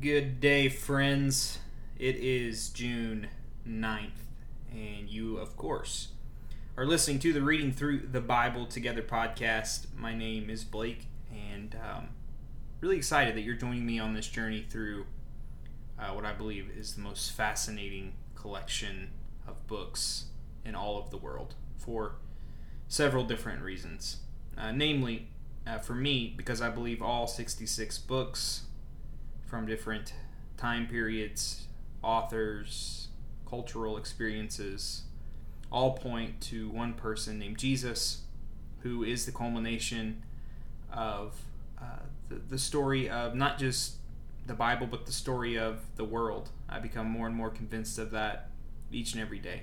Good day, friends. It is June 9th, and you, of course, are listening to the Reading Through the Bible Together podcast. My name is Blake, and um, really excited that you're joining me on this journey through uh, what I believe is the most fascinating collection of books in all of the world for several different reasons. Uh, namely, uh, for me, because I believe all 66 books from different time periods, authors, cultural experiences, all point to one person named Jesus, who is the culmination of uh, the, the story of not just the Bible, but the story of the world. I become more and more convinced of that each and every day.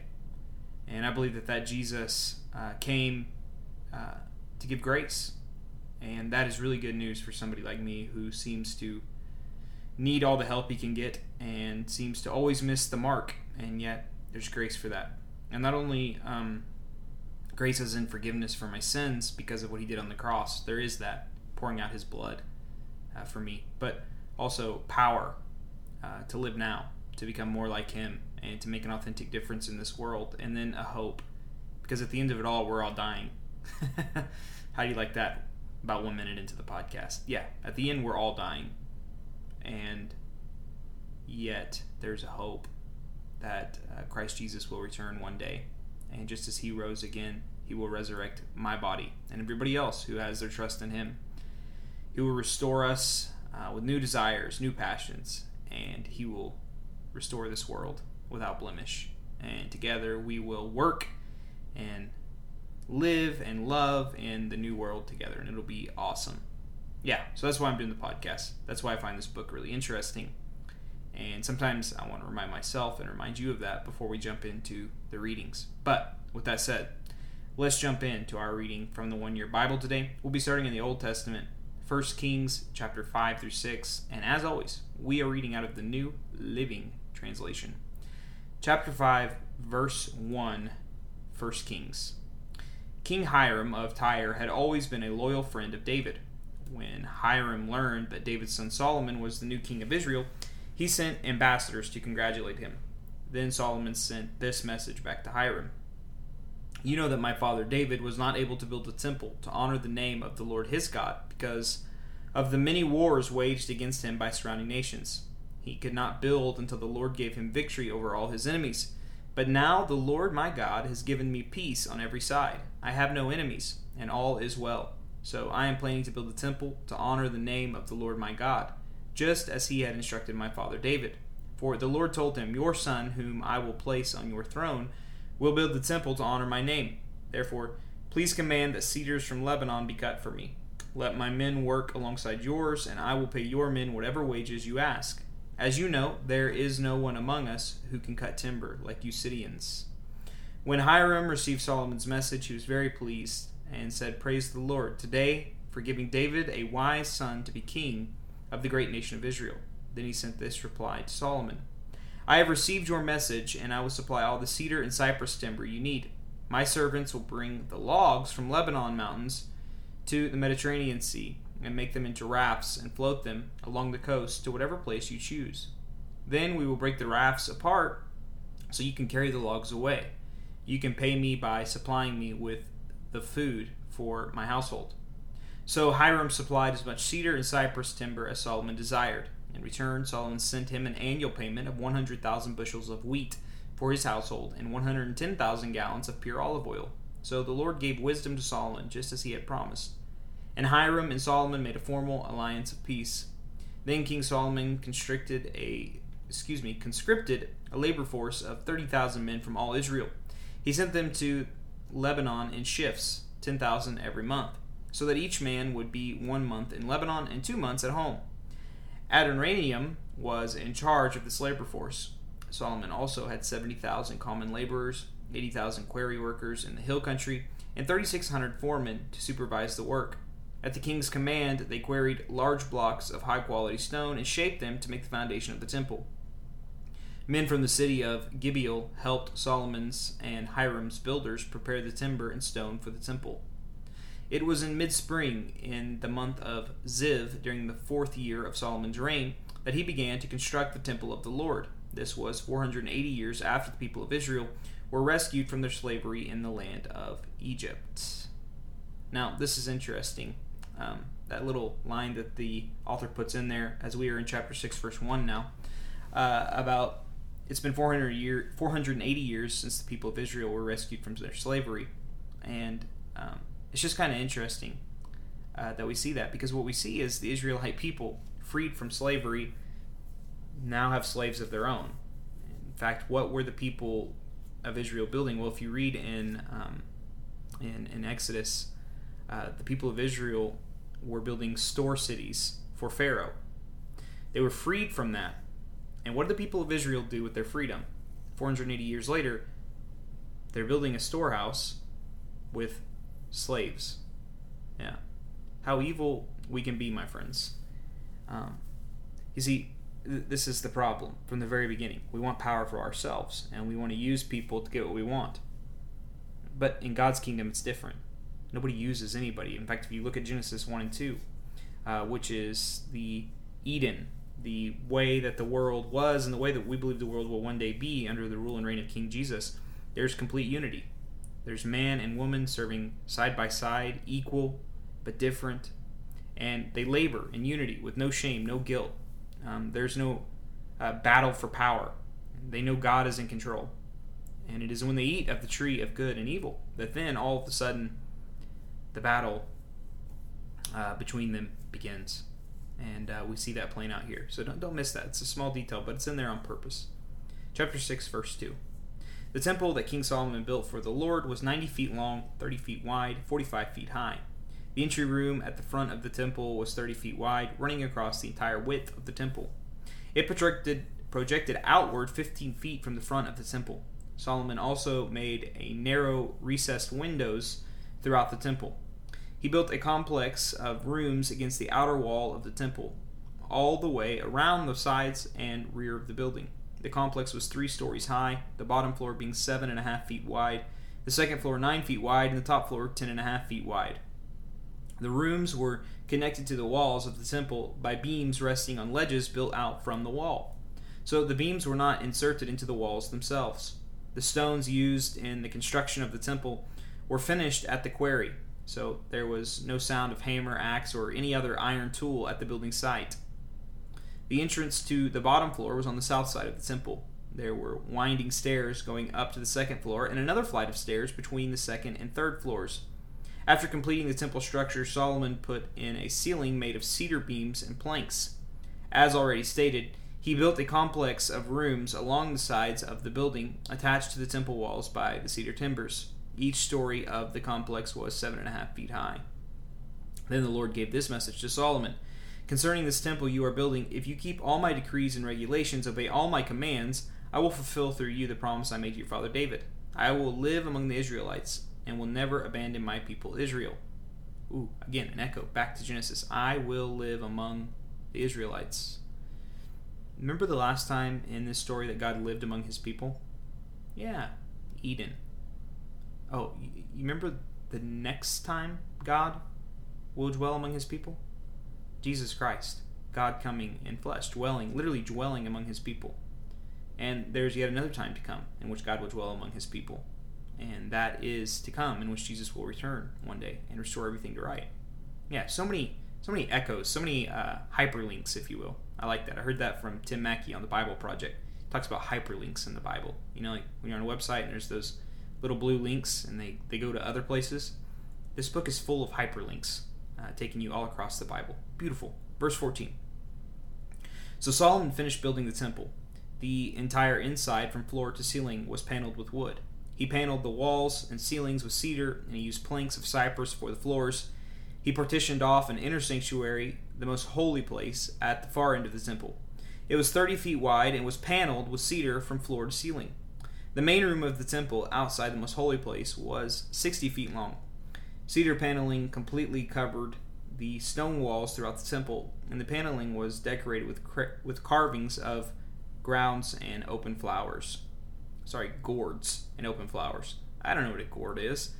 And I believe that that Jesus uh, came uh, to give grace. And that is really good news for somebody like me who seems to need all the help he can get and seems to always miss the mark. And yet, there's grace for that. And not only um, grace as in forgiveness for my sins because of what he did on the cross, there is that pouring out his blood uh, for me, but also power uh, to live now, to become more like him, and to make an authentic difference in this world. And then a hope, because at the end of it all, we're all dying. How do you like that? About one minute into the podcast. Yeah, at the end, we're all dying and yet there's a hope that uh, Christ Jesus will return one day. And just as he rose again, he will resurrect my body and everybody else who has their trust in him. He will restore us uh, with new desires, new passions, and he will restore this world without blemish. And together we will work and live and love in the new world together, and it'll be awesome yeah, so that's why I'm doing the podcast. That's why I find this book really interesting. And sometimes I want to remind myself and remind you of that before we jump into the readings. But with that said, let's jump into our reading from the one year Bible today. We'll be starting in the Old Testament, 1 Kings chapter 5 through 6. And as always, we are reading out of the New Living Translation. Chapter 5, verse 1, 1 Kings. King Hiram of Tyre had always been a loyal friend of David when Hiram learned that David's son Solomon was the new king of Israel, he sent ambassadors to congratulate him. Then Solomon sent this message back to Hiram You know that my father David was not able to build a temple to honor the name of the Lord his God because of the many wars waged against him by surrounding nations. He could not build until the Lord gave him victory over all his enemies. But now the Lord my God has given me peace on every side. I have no enemies, and all is well. So I am planning to build a temple to honor the name of the Lord my God, just as he had instructed my father David. For the Lord told him, Your son, whom I will place on your throne, will build the temple to honor my name. Therefore, please command that cedars from Lebanon be cut for me. Let my men work alongside yours, and I will pay your men whatever wages you ask. As you know, there is no one among us who can cut timber like you Sidonians. When Hiram received Solomon's message, he was very pleased and said, Praise the Lord, today for giving David a wise son to be king of the great nation of Israel. Then he sent this reply to Solomon I have received your message, and I will supply all the cedar and cypress timber you need. My servants will bring the logs from Lebanon mountains to the Mediterranean Sea and make them into rafts and float them along the coast to whatever place you choose. Then we will break the rafts apart so you can carry the logs away. You can pay me by supplying me with the food for my household. So Hiram supplied as much cedar and cypress timber as Solomon desired. In return, Solomon sent him an annual payment of 100,000 bushels of wheat for his household and 110,000 gallons of pure olive oil. So the Lord gave wisdom to Solomon, just as he had promised. And Hiram and Solomon made a formal alliance of peace. Then King Solomon constricted a excuse me, conscripted a labor force of 30,000 men from all Israel. He sent them to Lebanon in shifts, 10,000 every month, so that each man would be one month in Lebanon and two months at home. Adoniram was in charge of this labor force. Solomon also had 70,000 common laborers, 80,000 quarry workers in the hill country, and 3,600 foremen to supervise the work. At the king's command, they quarried large blocks of high quality stone and shaped them to make the foundation of the temple. Men from the city of Gibeah helped Solomon's and Hiram's builders prepare the timber and stone for the temple. It was in mid spring, in the month of Ziv, during the fourth year of Solomon's reign, that he began to construct the temple of the Lord. This was 480 years after the people of Israel were rescued from their slavery in the land of Egypt. Now, this is interesting. Um, that little line that the author puts in there, as we are in chapter 6, verse 1 now, uh, about it's been 400 year, 480 years since the people of Israel were rescued from their slavery. And um, it's just kind of interesting uh, that we see that because what we see is the Israelite people, freed from slavery, now have slaves of their own. In fact, what were the people of Israel building? Well, if you read in um, in, in Exodus, uh, the people of Israel were building store cities for Pharaoh. They were freed from that. And what do the people of Israel do with their freedom? 480 years later, they're building a storehouse with slaves. Yeah. How evil we can be, my friends. Um, you see, th- this is the problem from the very beginning. We want power for ourselves, and we want to use people to get what we want. But in God's kingdom, it's different. Nobody uses anybody. In fact, if you look at Genesis 1 and 2, uh, which is the Eden, the way that the world was and the way that we believe the world will one day be under the rule and reign of King Jesus, there's complete unity. There's man and woman serving side by side, equal but different, and they labor in unity with no shame, no guilt. Um, there's no uh, battle for power. They know God is in control. And it is when they eat of the tree of good and evil that then all of a sudden the battle uh, between them begins. And uh, we see that playing out here. So don't, don't miss that. It's a small detail, but it's in there on purpose. Chapter 6, verse 2. The temple that King Solomon built for the Lord was 90 feet long, 30 feet wide, 45 feet high. The entry room at the front of the temple was 30 feet wide, running across the entire width of the temple. It projected, projected outward 15 feet from the front of the temple. Solomon also made a narrow, recessed windows throughout the temple. He built a complex of rooms against the outer wall of the temple, all the way around the sides and rear of the building. The complex was three stories high, the bottom floor being seven and a half feet wide, the second floor nine feet wide, and the top floor ten and a half feet wide. The rooms were connected to the walls of the temple by beams resting on ledges built out from the wall. So the beams were not inserted into the walls themselves. The stones used in the construction of the temple were finished at the quarry, so there was no sound of hammer, axe, or any other iron tool at the building site. The entrance to the bottom floor was on the south side of the temple. There were winding stairs going up to the second floor, and another flight of stairs between the second and third floors. After completing the temple structure, Solomon put in a ceiling made of cedar beams and planks. As already stated, he built a complex of rooms along the sides of the building, attached to the temple walls by the cedar timbers. Each story of the complex was seven and a half feet high. Then the Lord gave this message to Solomon Concerning this temple you are building, if you keep all my decrees and regulations, obey all my commands, I will fulfill through you the promise I made to your father David. I will live among the Israelites and will never abandon my people Israel. Ooh, again, an echo back to Genesis. I will live among the Israelites. Remember the last time in this story that God lived among his people? Yeah, Eden. Oh, you remember the next time God will dwell among his people? Jesus Christ, God coming in flesh, dwelling, literally dwelling among his people. And there's yet another time to come in which God will dwell among his people. And that is to come in which Jesus will return one day and restore everything to right. Yeah, so many so many echoes, so many uh, hyperlinks, if you will. I like that. I heard that from Tim Mackie on the Bible Project. He talks about hyperlinks in the Bible. You know, like when you're on a website and there's those little blue links and they, they go to other places. This book is full of hyperlinks, uh, taking you all across the Bible. Beautiful. Verse 14. So Solomon finished building the temple. The entire inside, from floor to ceiling, was paneled with wood. He paneled the walls and ceilings with cedar, and he used planks of cypress for the floors. He partitioned off an inner sanctuary, the most holy place, at the far end of the temple. It was 30 feet wide and was paneled with cedar from floor to ceiling. The main room of the temple, outside the most holy place, was 60 feet long. Cedar paneling completely covered the stone walls throughout the temple, and the paneling was decorated with, with carvings of grounds and open flowers. Sorry, gourds and open flowers. I don't know what a gourd is,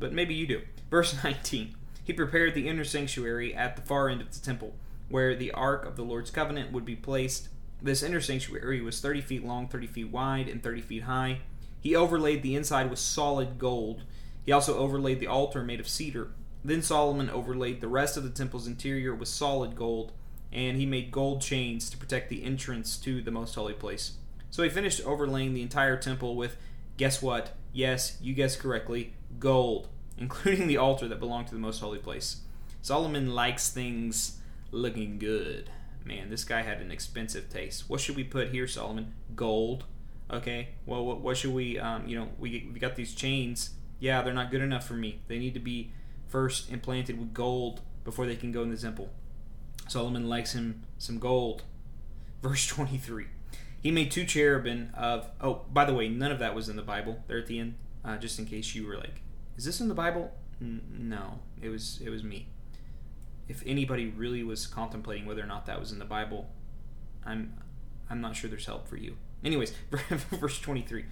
but maybe you do. Verse 19 He prepared the inner sanctuary at the far end of the temple. where the Ark of the Lord's Covenant would be placed. This inner sanctuary was 30 feet long, 30 feet wide, and 30 feet high. He overlaid the inside with solid gold. He also overlaid the altar made of cedar. Then Solomon overlaid the rest of the temple's interior with solid gold, and he made gold chains to protect the entrance to the most holy place. So he finished overlaying the entire temple with, guess what? Yes, you guessed correctly, gold, including the altar that belonged to the most holy place. Solomon likes things looking good. Man, this guy had an expensive taste. What should we put here, Solomon? Gold. Okay. Well, what, what should we? Um, you know, we we got these chains. Yeah, they're not good enough for me. They need to be first implanted with gold before they can go in the temple. Solomon likes him some gold. Verse 23. He made two cherubim of. Oh, by the way, none of that was in the Bible. There at the end, uh, just in case you were like, "Is this in the Bible?" N- no, it was. It was me if anybody really was contemplating whether or not that was in the Bible, I'm I'm not sure there's help for you. Anyways, verse 23.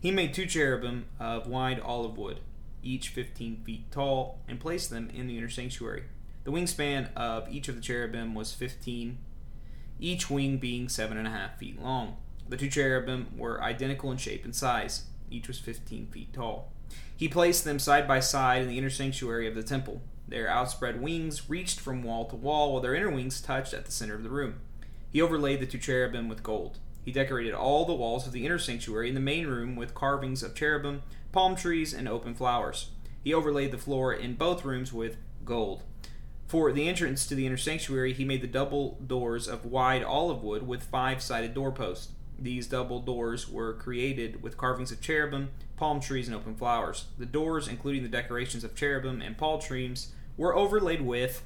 He made two cherubim of wide olive wood, each 15 feet tall, and placed them in the inner sanctuary. The wingspan of each of the cherubim was 15, each wing being seven and a half feet long. The two cherubim were identical in shape and size. Each was 15 feet tall. He placed them side by side in the inner sanctuary of the temple. Their outspread wings reached from wall to wall, while their inner wings touched at the center of the room. He overlaid the two cherubim with gold. He decorated all the walls of the inner sanctuary and the main room with carvings of cherubim, palm trees, and open flowers. He overlaid the floor in both rooms with gold. For the entrance to the inner sanctuary, he made the double doors of wide olive wood with five sided doorposts. These double doors were created with carvings of cherubim, palm trees, and open flowers. The doors, including the decorations of cherubim and palm trees, were overlaid with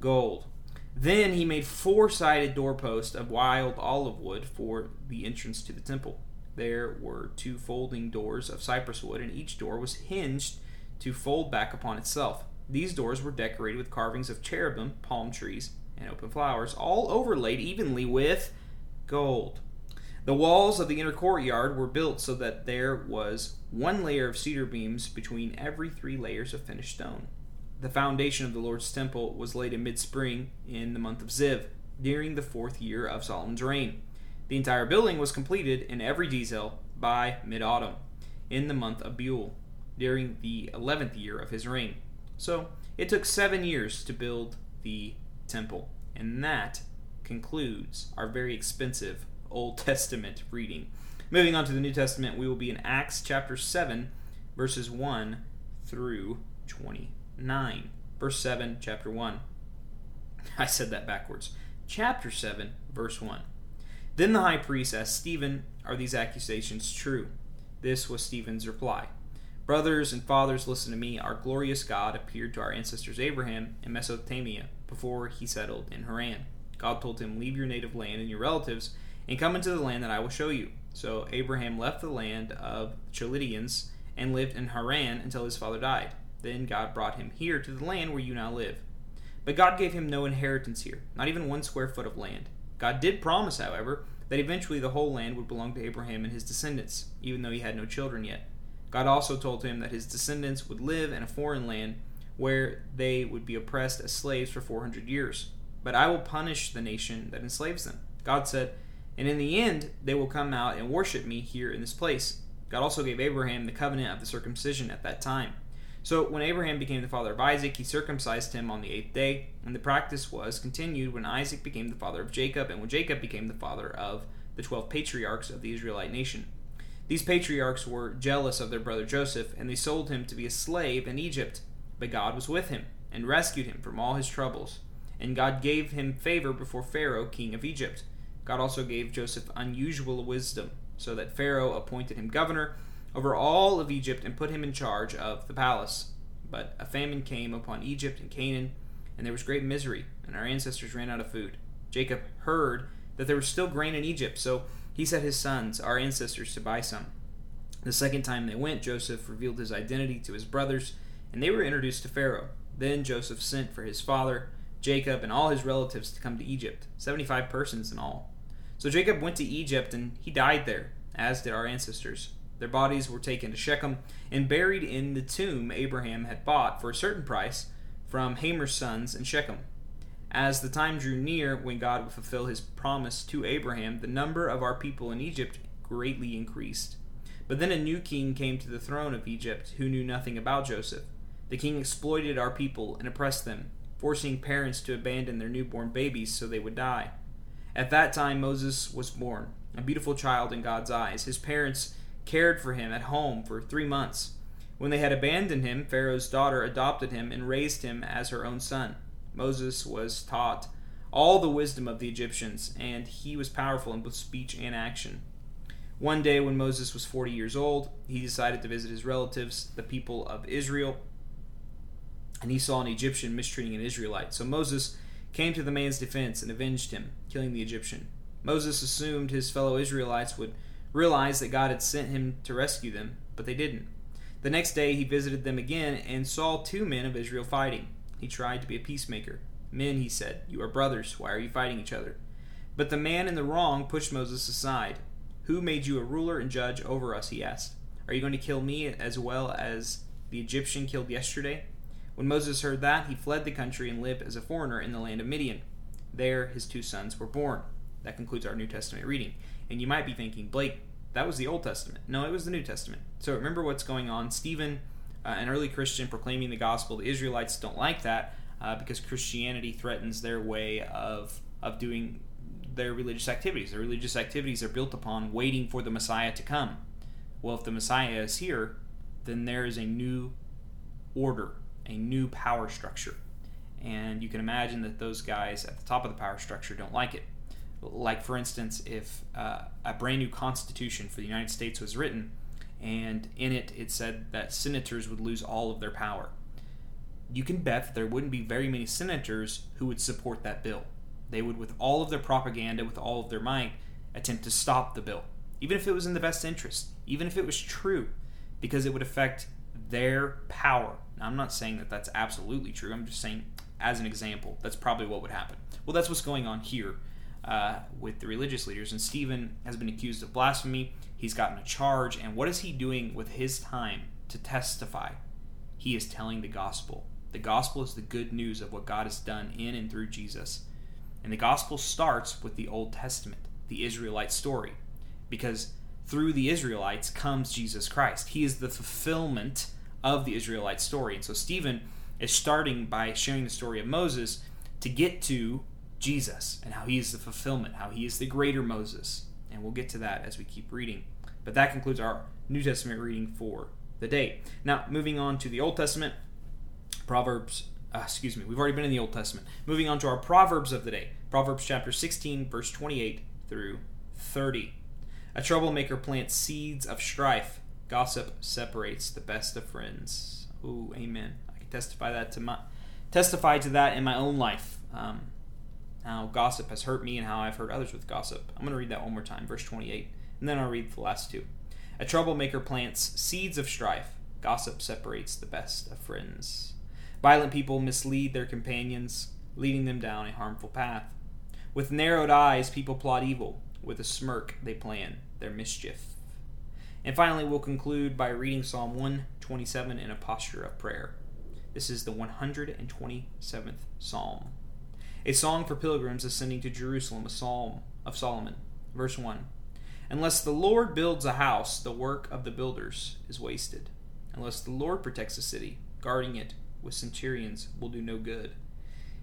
gold. Then he made four sided doorposts of wild olive wood for the entrance to the temple. There were two folding doors of cypress wood, and each door was hinged to fold back upon itself. These doors were decorated with carvings of cherubim, palm trees, and open flowers, all overlaid evenly with gold. The walls of the inner courtyard were built so that there was one layer of cedar beams between every three layers of finished stone. The foundation of the Lord's temple was laid in mid spring in the month of Ziv, during the fourth year of Solomon's reign. The entire building was completed in every detail by mid autumn, in the month of Bul, during the eleventh year of his reign. So it took seven years to build the temple. And that concludes our very expensive Old Testament reading. Moving on to the New Testament, we will be in Acts chapter 7, verses 1 through 20. 9, verse 7, chapter 1. I said that backwards. Chapter 7, verse 1. Then the high priest asked Stephen, Are these accusations true? This was Stephen's reply Brothers and fathers, listen to me. Our glorious God appeared to our ancestors Abraham in Mesopotamia before he settled in Haran. God told him, Leave your native land and your relatives and come into the land that I will show you. So Abraham left the land of Chaldeans and lived in Haran until his father died. Then God brought him here to the land where you now live. But God gave him no inheritance here, not even one square foot of land. God did promise, however, that eventually the whole land would belong to Abraham and his descendants, even though he had no children yet. God also told him that his descendants would live in a foreign land where they would be oppressed as slaves for 400 years. But I will punish the nation that enslaves them. God said, and in the end they will come out and worship me here in this place. God also gave Abraham the covenant of the circumcision at that time. So when Abraham became the father of Isaac, he circumcised him on the eighth day, and the practice was continued when Isaac became the father of Jacob, and when Jacob became the father of the twelve patriarchs of the Israelite nation. These patriarchs were jealous of their brother Joseph, and they sold him to be a slave in Egypt. But God was with him, and rescued him from all his troubles. And God gave him favor before Pharaoh, king of Egypt. God also gave Joseph unusual wisdom, so that Pharaoh appointed him governor over all of Egypt and put him in charge of the palace. But a famine came upon Egypt and Canaan, and there was great misery, and our ancestors ran out of food. Jacob heard that there was still grain in Egypt, so he set his sons, our ancestors, to buy some. The second time they went, Joseph revealed his identity to his brothers, and they were introduced to Pharaoh. Then Joseph sent for his father, Jacob, and all his relatives to come to Egypt, 75 persons in all. So Jacob went to Egypt, and he died there, as did our ancestors. Their bodies were taken to Shechem and buried in the tomb Abraham had bought for a certain price from Hamor's sons in Shechem. As the time drew near when God would fulfill his promise to Abraham, the number of our people in Egypt greatly increased. But then a new king came to the throne of Egypt who knew nothing about Joseph. The king exploited our people and oppressed them, forcing parents to abandon their newborn babies so they would die. At that time, Moses was born, a beautiful child in God's eyes. His parents cared for him at home for three months. When they had abandoned him, Pharaoh's daughter adopted him and raised him as her own son. Moses was taught all the wisdom of the Egyptians, and he was powerful in both speech and action. One day, when Moses was 40 years old, he decided to visit his relatives, the people of Israel, and he saw an Egyptian mistreating an Israelite. So Moses came to the man's defense and avenged him, killing the Egyptian. Moses assumed his fellow Israelites would realize that God had sent him to rescue them, but they didn't. The next day he visited them again and saw two men of Israel fighting. He tried to be a peacemaker. Men, he said, you are brothers. Why are you fighting each other? But the man in the wrong pushed Moses aside. Who made you a ruler and judge over us? he asked. Are you going to kill me as well as the Egyptian killed yesterday? When Moses heard that, he fled the country and lived as a foreigner in the land of Midian. There his two sons were born. That concludes our New Testament reading. And you might be thinking, Blake, that was the Old Testament. No, it was the New Testament. So remember what's going on. Stephen, uh, an early Christian proclaiming the gospel, the Israelites don't like that uh, because Christianity threatens their way of, of doing their religious activities. Their religious activities are built upon waiting for the Messiah to come. Well, if the Messiah is here, then there is a new order, a new power structure. And you can imagine that those guys at the top of the power structure don't like it. Like, for instance, if uh, a brand new constitution for the United States was written, and in it it said that senators would lose all of their power. You can bet that there wouldn't be very many senators who would support that bill. They would, with all of their propaganda, with all of their might, attempt to stop the bill, even if it was in the best interest, even if it was true, because it would affect their power. Now, I'm not saying that that's absolutely true. I'm just saying, as an example, that's probably what would happen. Well, that's what's going on here uh, with the religious leaders. And Stephen has been accused of blasphemy. He's gotten a charge. And what is he doing with his time to testify? He is telling the gospel. The gospel is the good news of what God has done in and through Jesus. And the gospel starts with the Old Testament, the Israelite story, because through the Israelites comes Jesus Christ. He is the fulfillment of the Israelite story. And so Stephen is starting by sharing the story of Moses to get to Jesus and how he is the fulfillment, how he is the greater Moses. And we'll get to that as we keep reading. But that concludes our New Testament reading for the day. Now, moving on to the Old Testament, Proverbs uh, excuse me, we've already been in the Old Testament. Moving on to our Proverbs of the day. Proverbs chapter 16, verse 28 through 30. A troublemaker plants seeds of strife. Gossip separates the best of friends. Oh, amen. I can testify that to my testify to that in my own life. Um, how gossip has hurt me and how I've hurt others with gossip. I'm going to read that one more time, verse 28, and then I'll read the last two. A troublemaker plants seeds of strife. Gossip separates the best of friends. Violent people mislead their companions, leading them down a harmful path. With narrowed eyes, people plot evil. With a smirk, they plan their mischief. And finally, we'll conclude by reading Psalm 127 in a posture of prayer. This is the 127th Psalm. A song for pilgrims ascending to Jerusalem, a psalm of Solomon. Verse 1 Unless the Lord builds a house, the work of the builders is wasted. Unless the Lord protects a city, guarding it with centurions will do no good.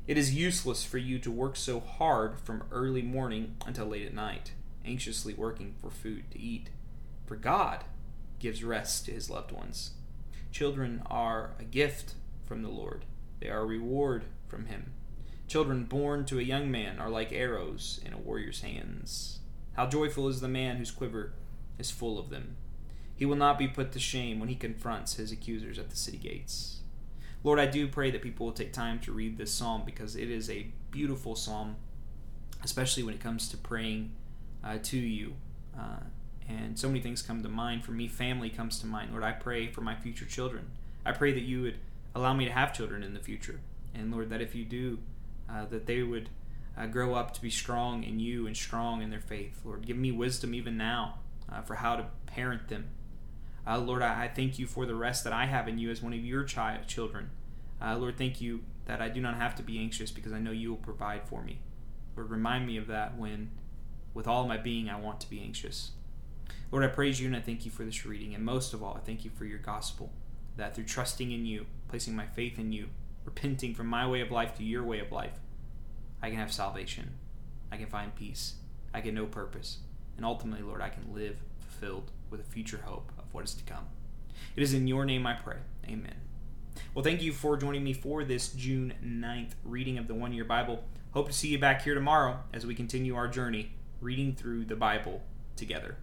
It is useless for you to work so hard from early morning until late at night, anxiously working for food to eat. For God gives rest to his loved ones. Children are a gift from the Lord, they are a reward from him. Children born to a young man are like arrows in a warrior's hands. How joyful is the man whose quiver is full of them. He will not be put to shame when he confronts his accusers at the city gates. Lord, I do pray that people will take time to read this psalm because it is a beautiful psalm, especially when it comes to praying uh, to you. Uh, and so many things come to mind. For me, family comes to mind. Lord, I pray for my future children. I pray that you would allow me to have children in the future. And Lord, that if you do, uh, that they would uh, grow up to be strong in you and strong in their faith. Lord, give me wisdom even now uh, for how to parent them uh, Lord, I, I, thank you for the rest that I have in you as one of your child children. Uh, Lord, thank you that I do not have to be anxious because I know you will provide for me. Lord, remind me of that when, with all my being, I want to be anxious. Lord, I praise you and I thank you for this reading. And most of all, I thank you for your gospel, that through trusting in you, placing my faith in you, repenting from my way of life to your way of life, I can have salvation. I can find peace. I can know purpose. And ultimately, Lord, I can live fulfilled with a future hope of what is to come. It is in your name I pray. Amen. Well, thank you for joining me for this June 9th reading of the One Year Bible. Hope to see you back here tomorrow as we continue our journey reading through the Bible together.